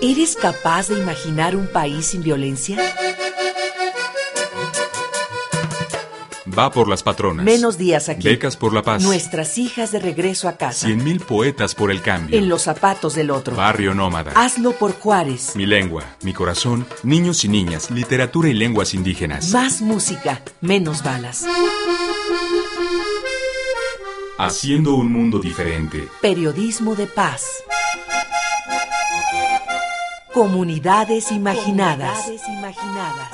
¿Eres capaz de imaginar un país sin violencia? Va por las patronas. Menos días aquí. Becas por la paz. Nuestras hijas de regreso a casa. Cien mil poetas por el cambio. En los zapatos del otro. Barrio nómada. Hazlo por Juárez. Mi lengua, mi corazón, niños y niñas, literatura y lenguas indígenas. Más música, menos balas. Haciendo un mundo diferente. Periodismo de paz. Comunidades imaginadas. Comunidades imaginadas.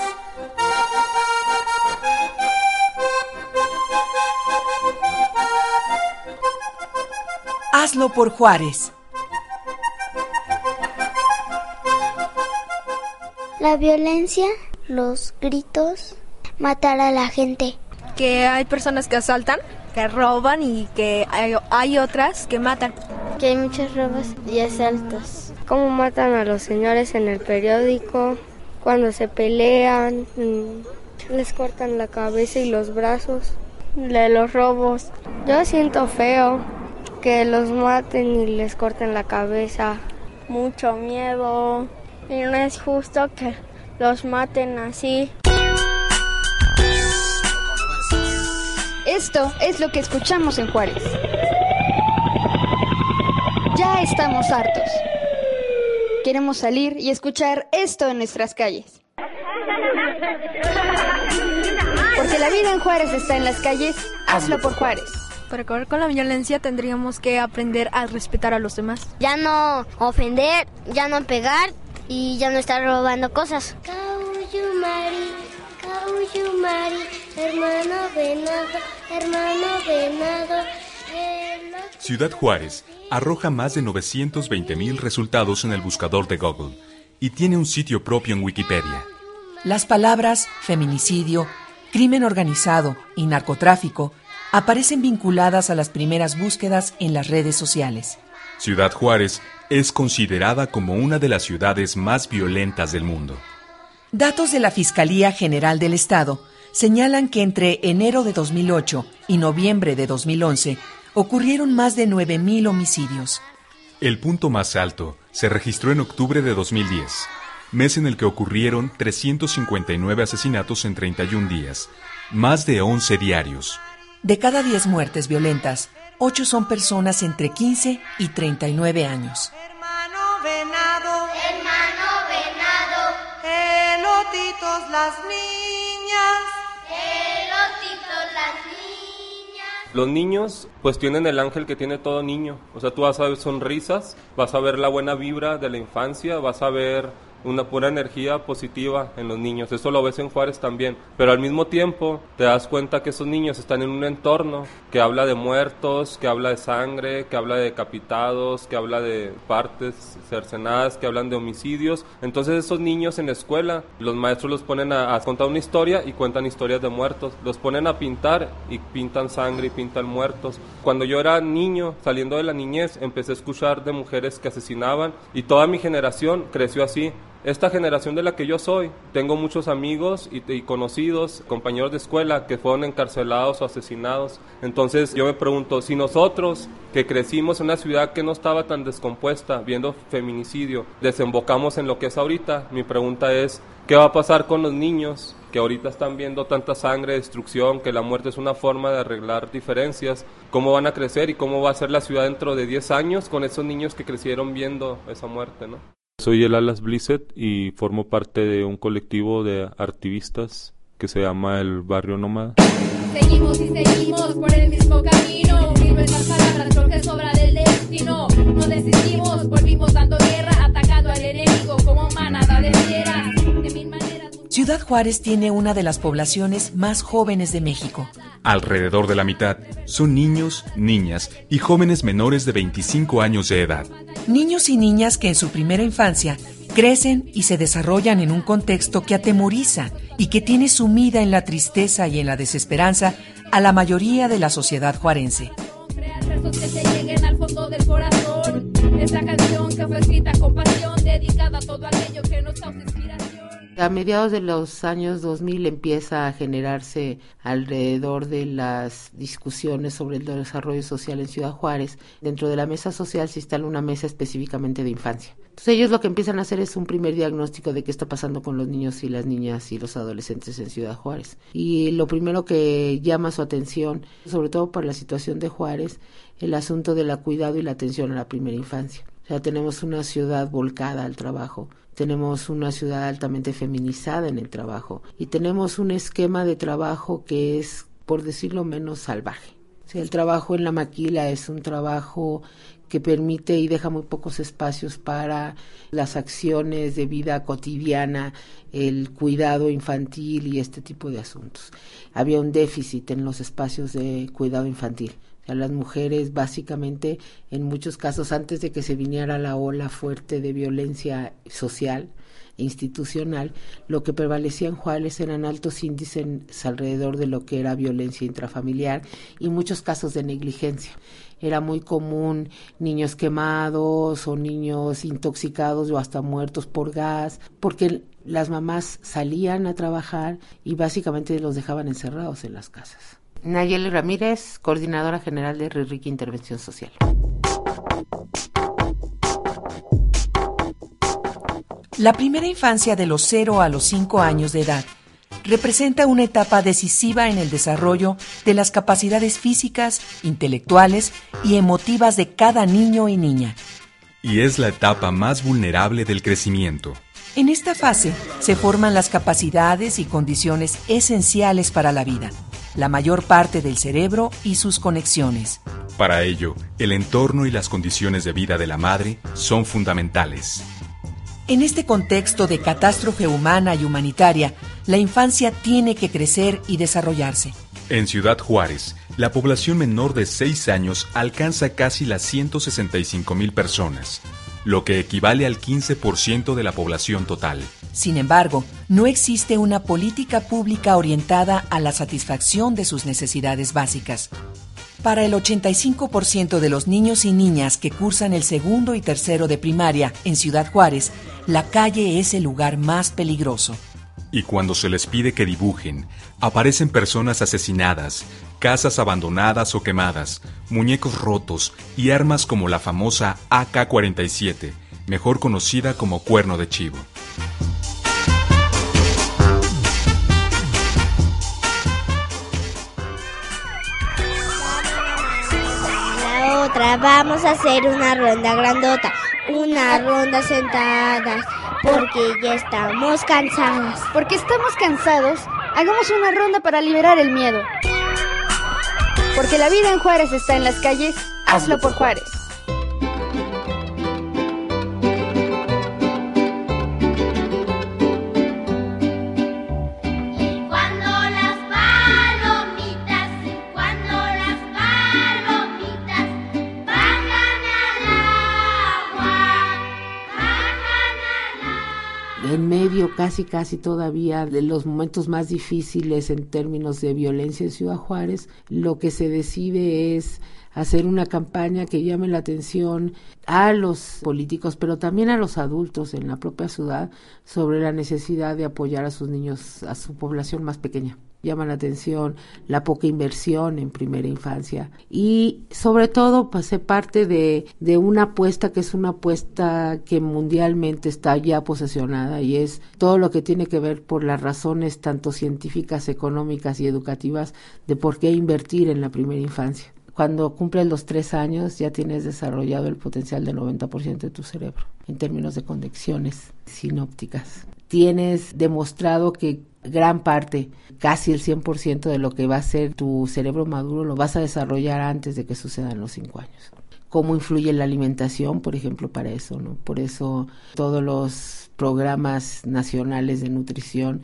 Hazlo por Juárez. La violencia, los gritos, matar a la gente. Que hay personas que asaltan, que roban y que hay, otras que matan. Que hay muchos robos y asaltos. Cómo matan a los señores en el periódico, cuando se pelean, mm, les cortan la cabeza y los brazos. De los robos. Yo siento feo que los maten y les corten la cabeza. Mucho miedo. Y no es justo que los maten así. Esto es lo que escuchamos en Juárez. Ya estamos hartos. Queremos salir y escuchar esto en nuestras calles. Porque la vida en Juárez está en las calles, hazlo por Juárez. Para acabar con la violencia tendríamos que aprender a respetar a los demás. Ya no ofender, ya no pegar y ya no estar robando cosas. Cauyumari, Cauyumari, hermano venado, hermano venado. Ciudad Juárez arroja más de 920 mil resultados en el buscador de Google y tiene un sitio propio en Wikipedia. Las palabras feminicidio, crimen organizado y narcotráfico aparecen vinculadas a las primeras búsquedas en las redes sociales. Ciudad Juárez es considerada como una de las ciudades más violentas del mundo. Datos de la Fiscalía General del Estado señalan que entre enero de 2008 y noviembre de 2011 ocurrieron más de 9.000 homicidios. El punto más alto se registró en octubre de 2010, mes en el que ocurrieron 359 asesinatos en 31 días, más de 11 diarios. De cada 10 muertes violentas, 8 son personas entre 15 y 39 años. Hermano venado, hermano venado, elotitos las niñas, Los niños pues tienen el ángel que tiene todo niño, o sea, tú vas a ver sonrisas, vas a ver la buena vibra de la infancia, vas a ver una pura energía positiva en los niños. Eso lo ves en Juárez también. Pero al mismo tiempo te das cuenta que esos niños están en un entorno que habla de muertos, que habla de sangre, que habla de decapitados, que habla de partes cercenadas, que hablan de homicidios. Entonces esos niños en la escuela, los maestros los ponen a, a contar una historia y cuentan historias de muertos. Los ponen a pintar y pintan sangre y pintan muertos. Cuando yo era niño, saliendo de la niñez, empecé a escuchar de mujeres que asesinaban y toda mi generación creció así esta generación de la que yo soy, tengo muchos amigos y, conocidos, compañeros de escuela que fueron encarcelados o asesinados. Entonces yo me pregunto, si nosotros que crecimos en una ciudad que no estaba tan descompuesta, viendo feminicidio, desembocamos en lo que es ahorita, mi pregunta es, ¿qué va a pasar con los niños que ahorita están viendo tanta sangre, destrucción, que la muerte es una forma de arreglar diferencias? ¿Cómo van a crecer y cómo va a ser la ciudad dentro de 10 años con esos niños que crecieron viendo esa muerte? ¿no? Soy el Alas Blissett y formo parte de un colectivo de activistas que se llama el Barrio Nómada. Seguimos y seguimos por el mismo camino, unir nuestras palabras porque sobra del Ciudad Juárez tiene una de las poblaciones más jóvenes de México. Alrededor de la mitad son niños, niñas y jóvenes menores de 25 años de edad. Niños y niñas que en su primera infancia crecen y se desarrollan en un contexto que atemoriza y que tiene sumida en la tristeza y en la desesperanza a la mayoría de la sociedad juarense. Esta canción que fue escrita con pasión, dedicada a todo aquello que nos causa inspiración. A mediados de los años 2000 empieza a generarse alrededor de las discusiones sobre el desarrollo social en Ciudad Juárez. Dentro de la mesa social se instala una mesa específicamente de infancia. Entonces ellos lo que empiezan a hacer es un primer diagnóstico de qué está pasando con los niños y las niñas y los adolescentes en Ciudad Juárez. Y lo primero que llama su atención, sobre todo por la situación de Juárez, el asunto del cuidado y la atención a la primera infancia. O sea, tenemos una ciudad volcada al trabajo, tenemos una ciudad altamente feminizada en el trabajo y tenemos un esquema de trabajo que es, por decirlo menos, salvaje. El trabajo en la maquila es un trabajo que permite y deja muy pocos espacios para las acciones de vida cotidiana, el cuidado infantil y este tipo de asuntos. Había un déficit en los espacios de cuidado infantil. O las mujeres básicamente, en muchos casos, antes de que se viniera la ola fuerte de violencia social, institucional, lo que prevalecía en Juárez eran altos índices alrededor de lo que era violencia intrafamiliar y muchos casos de negligencia. Era muy común niños quemados o niños intoxicados o hasta muertos por gas, porque las mamás salían a trabajar y básicamente los dejaban encerrados en las casas. Nayeli Ramírez, coordinadora general de Rirrique Intervención Social. La primera infancia de los 0 a los 5 años de edad representa una etapa decisiva en el desarrollo de las capacidades físicas, intelectuales y emotivas de cada niño y niña. Y es la etapa más vulnerable del crecimiento. En esta fase se forman las capacidades y condiciones esenciales para la vida, la mayor parte del cerebro y sus conexiones. Para ello, el entorno y las condiciones de vida de la madre son fundamentales. En este contexto de catástrofe humana y humanitaria, la infancia tiene que crecer y desarrollarse. En Ciudad Juárez, la población menor de 6 años alcanza casi las 165 mil personas, lo que equivale al 15% de la población total. Sin embargo, no existe una política pública orientada a la satisfacción de sus necesidades básicas. Para el 85% de los niños y niñas que cursan el segundo y tercero de primaria en Ciudad Juárez, la calle es el lugar más peligroso. Y cuando se les pide que dibujen, aparecen personas asesinadas, casas abandonadas o quemadas, muñecos rotos y armas como la famosa AK-47, mejor conocida como cuerno de chivo. otra vamos a hacer una ronda grandota, una ronda sentadas, porque ya estamos cansadas. Porque estamos cansados, hagamos una ronda para liberar el miedo. Porque la vida en Juárez está en las calles, hazlo por Juárez. Casi casi todavía de los momentos más difíciles en términos de violencia en Ciudad Juárez, lo que se decide es hacer una campaña que llame la atención a los políticos, pero también a los adultos en la propia ciudad sobre la necesidad de apoyar a sus niños, a su población más pequeña llama la atención la poca inversión en primera infancia y sobre todo pues parte de, de una apuesta que es una apuesta que mundialmente está ya posesionada y es todo lo que tiene que ver por las razones tanto científicas, económicas y educativas de por qué invertir en la primera infancia. Cuando cumples los tres años ya tienes desarrollado el potencial del 90% de tu cerebro en términos de conexiones sinópticas. Tienes demostrado que gran parte, casi el 100% de lo que va a ser tu cerebro maduro lo vas a desarrollar antes de que sucedan los cinco años. ¿Cómo influye la alimentación, por ejemplo, para eso? ¿no? Por eso todos los programas nacionales de nutrición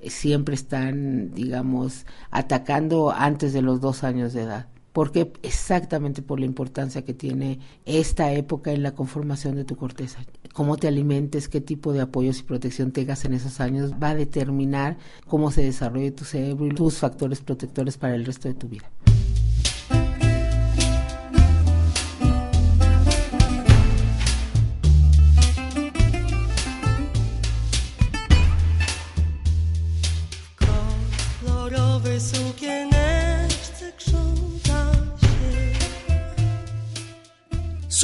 eh, siempre están, digamos, atacando antes de los dos años de edad porque exactamente por la importancia que tiene esta época en la conformación de tu corteza. Cómo te alimentes, qué tipo de apoyos y protección tengas en esos años va a determinar cómo se desarrolle tu cerebro y tus factores protectores para el resto de tu vida.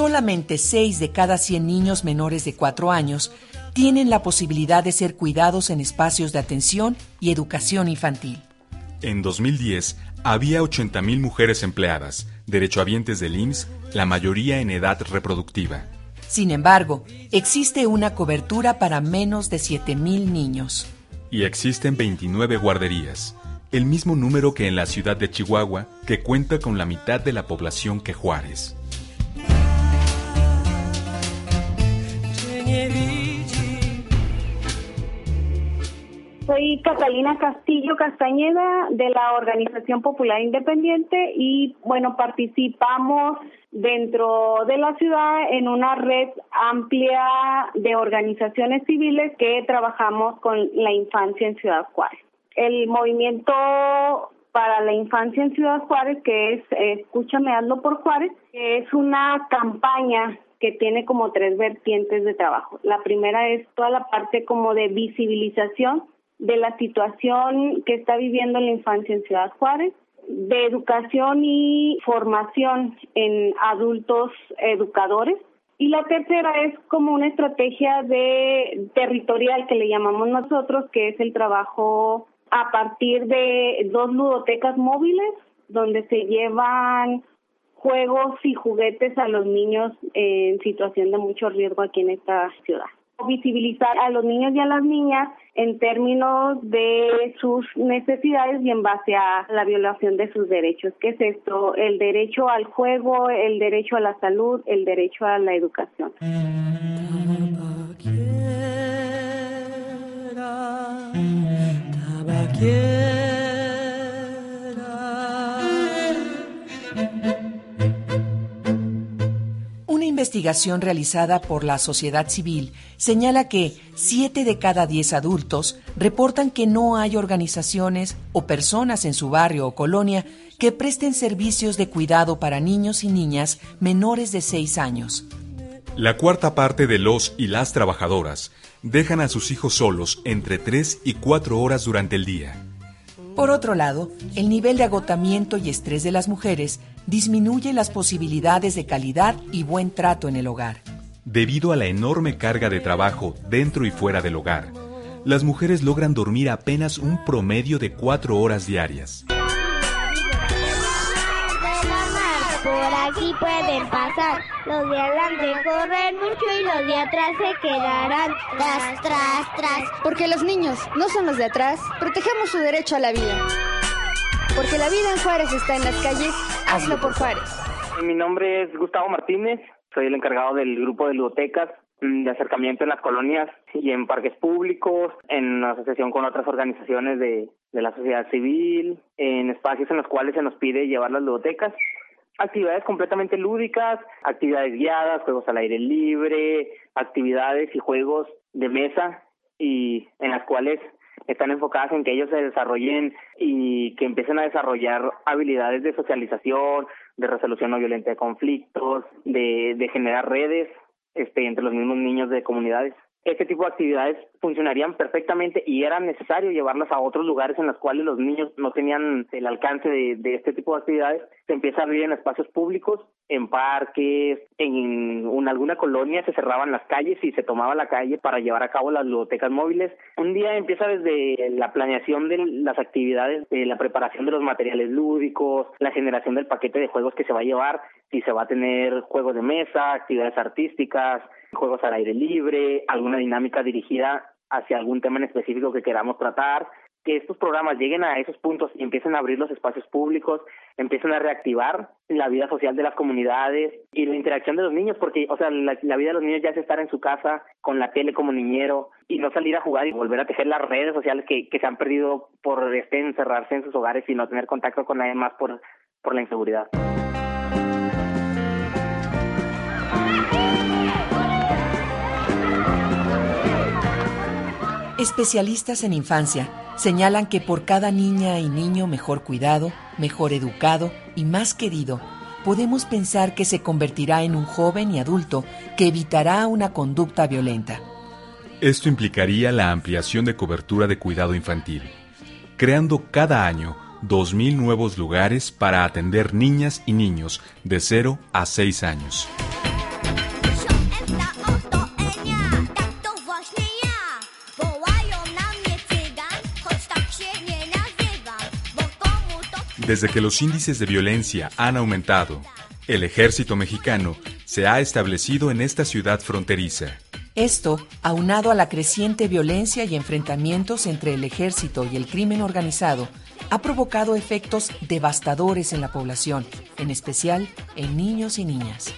Solamente 6 de cada 100 niños menores de 4 años tienen la posibilidad de ser cuidados en espacios de atención y educación infantil. En 2010 había 80.000 mujeres empleadas, derechohabientes del IMSS, la mayoría en edad reproductiva. Sin embargo, existe una cobertura para menos de 7.000 niños. Y existen 29 guarderías, el mismo número que en la ciudad de Chihuahua, que cuenta con la mitad de la población que Juárez. Soy Catalina Castillo Castañeda de la Organización Popular Independiente y bueno, participamos dentro de la ciudad en una red amplia de organizaciones civiles que trabajamos con la infancia en Ciudad Juárez. El movimiento para la infancia en Ciudad Juárez, que es Escúchame, hazlo por Juárez, es una campaña que tiene como tres vertientes de trabajo. La primera es toda la parte como de visibilización de la situación que está viviendo la infancia en Ciudad Juárez, de educación y formación en adultos educadores. Y la tercera es como una estrategia de territorial que le llamamos nosotros, que es el trabajo a partir de dos ludotecas móviles donde se llevan juegos y juguetes a los niños en situación de mucho riesgo aquí en esta ciudad visibilizar a los niños y a las niñas en términos de sus necesidades y en base a la violación de sus derechos. ¿Qué es esto? El derecho al juego, el derecho a la salud, el derecho a la educación. Investigación realizada por la sociedad civil señala que 7 de cada 10 adultos reportan que no hay organizaciones o personas en su barrio o colonia que presten servicios de cuidado para niños y niñas menores de 6 años. La cuarta parte de los y las trabajadoras dejan a sus hijos solos entre 3 y 4 horas durante el día. Por otro lado, el nivel de agotamiento y estrés de las mujeres disminuye las posibilidades de calidad y buen trato en el hogar. Debido a la enorme carga de trabajo dentro y fuera del hogar, las mujeres logran dormir apenas un promedio de cuatro horas diarias. Aquí pueden pasar, los de adelante corren mucho y los de atrás se quedarán tras, tras, tras. Porque los niños no son los de atrás, protegemos su derecho a la vida. Porque la vida en Juárez está en las calles, hazlo por Juárez. Mi nombre es Gustavo Martínez, soy el encargado del grupo de ludotecas mm, de acercamiento en las colonias y en parques públicos, en asociación con otras organizaciones de, de la sociedad civil, en espacios en los cuales se nos pide llevar las ludotecas actividades completamente lúdicas, actividades guiadas, juegos al aire libre, actividades y juegos de mesa y en las cuales están enfocadas en que ellos se desarrollen y que empiecen a desarrollar habilidades de socialización, de resolución no violenta de conflictos, de, de generar redes este, entre los mismos niños de comunidades este tipo de actividades funcionarían perfectamente y era necesario llevarlas a otros lugares en los cuales los niños no tenían el alcance de, este tipo de actividades. Se empieza a vivir en espacios públicos, en parques, en, alguna colonia se cerraban las calles y se tomaba la calle para llevar a cabo las ludotecas móviles. Un día empieza desde la planeación de las actividades, de la preparación de los materiales lúdicos, la generación del paquete de juegos que se va a llevar, si se va a tener juegos de mesa, actividades artísticas, juegos al aire libre, alguna dinámica dirigida hacia algún tema en específico que queramos tratar, que estos programas lleguen a esos puntos y empiecen a abrir los espacios públicos, empiecen a reactivar la vida social de las comunidades y la interacción de los niños, porque, o sea, la, vida de los niños ya es estar en su casa con la tele como niñero y no salir a jugar y volver a tejer las redes sociales que, que se han perdido por este, encerrarse en sus hogares y no tener contacto con nadie más por, por la inseguridad. Especialistas en infancia señalan que por cada niña y niño mejor cuidado, mejor educado y más querido, podemos pensar que se convertirá en un joven y adulto que evitará una conducta violenta. Esto implicaría la ampliación de cobertura de cuidado infantil, creando cada año 2.000 nuevos lugares para atender niñas y niños de 0 a 6 años. Desde que los índices de violencia han aumentado, el ejército mexicano se ha establecido en esta ciudad fronteriza. Esto, aunado a la creciente violencia y enfrentamientos entre el ejército y el crimen organizado, ha provocado efectos devastadores en la población, en especial en niños y niñas.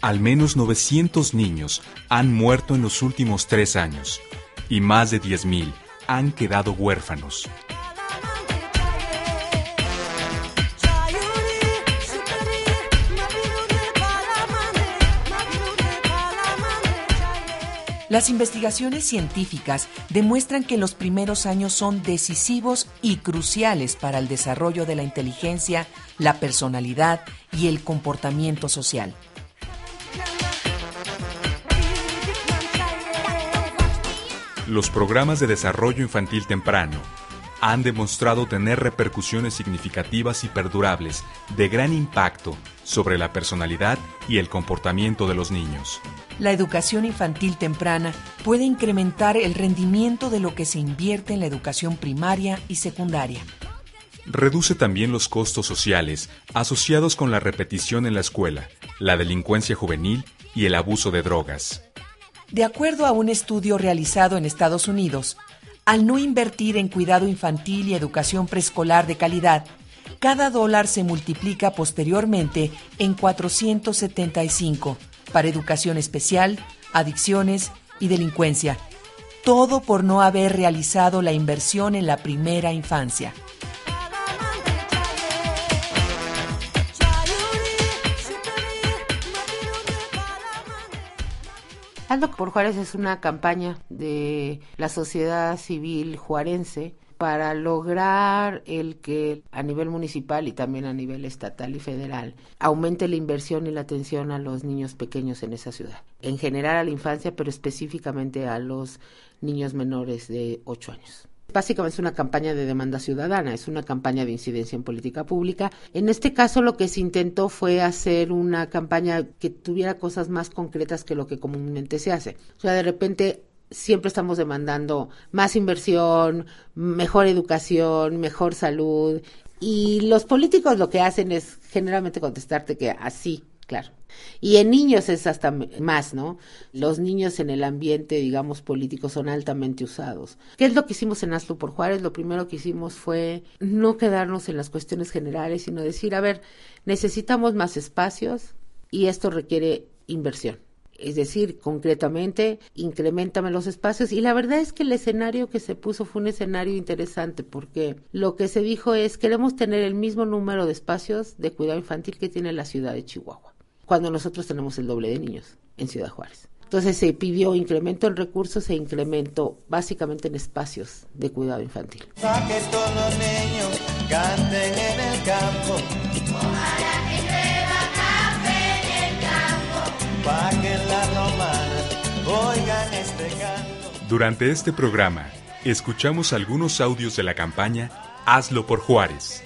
Al menos 900 niños han muerto en los últimos tres años y más de 10.000 han quedado huérfanos. Las investigaciones científicas demuestran que los primeros años son decisivos y cruciales para el desarrollo de la inteligencia, la personalidad y el comportamiento social. Los programas de desarrollo infantil temprano han demostrado tener repercusiones significativas y perdurables de gran impacto sobre la personalidad y el comportamiento de los niños. La educación infantil temprana puede incrementar el rendimiento de lo que se invierte en la educación primaria y secundaria. Reduce también los costos sociales asociados con la repetición en la escuela, la delincuencia juvenil y el abuso de drogas. De acuerdo a un estudio realizado en Estados Unidos, al no invertir en cuidado infantil y educación preescolar de calidad, cada dólar se multiplica posteriormente en 475 para educación especial, adicciones y delincuencia. Todo por no haber realizado la inversión en la primera infancia. Hazlo por Juárez es una campaña de la sociedad civil juarense para lograr el que a nivel municipal y también a nivel estatal y federal aumente la inversión y la atención a los niños pequeños en esa ciudad. En general a la infancia, pero específicamente a los niños menores de 8 años. Básicamente es una campaña de demanda ciudadana, es una campaña de incidencia en política pública. En este caso lo que se intentó fue hacer una campaña que tuviera cosas más concretas que lo que comúnmente se hace. O sea, de repente siempre estamos demandando más inversión, mejor educación, mejor salud. Y los políticos lo que hacen es generalmente contestarte que así, claro. Y en niños es hasta más, ¿no? Los niños en el ambiente, digamos, político son altamente usados. ¿Qué es lo que hicimos en Aslo por Juárez? Lo primero que hicimos fue no quedarnos en las cuestiones generales, sino decir, a ver, necesitamos más espacios y esto requiere inversión es decir, concretamente, incrementame los espacios. Y la verdad es que el escenario que se puso fue un escenario interesante porque lo que se dijo es queremos tener el mismo número de espacios de cuidado infantil que tiene la ciudad de Chihuahua, cuando nosotros tenemos el doble de niños en Ciudad Juárez. Entonces se pidió incremento en recursos e incremento básicamente en espacios de cuidado infantil. todos los niños canten en el campo. Este Durante este programa, escuchamos algunos audios de la campaña Hazlo por Juárez.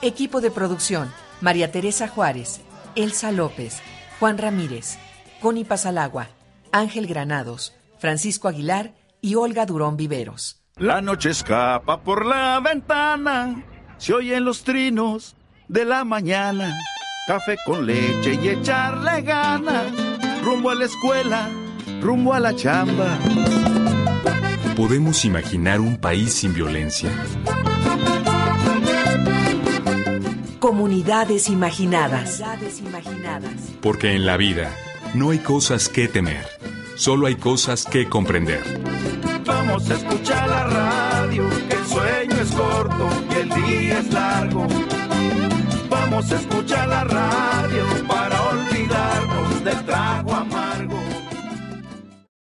Equipo de producción, María Teresa Juárez, Elsa López, Juan Ramírez, Connie Pasalagua, Ángel Granados, Francisco Aguilar y Olga Durón Viveros. La noche escapa por la ventana, se oyen los trinos de la mañana, café con leche y echarle ganas rumbo a la escuela, rumbo a la chamba. Podemos imaginar un país sin violencia. Comunidades imaginadas. Porque en la vida no hay cosas que temer, solo hay cosas que comprender. Vamos a escuchar la radio, que el sueño es corto y el día es largo. Vamos a escuchar la radio para olvidarnos del trago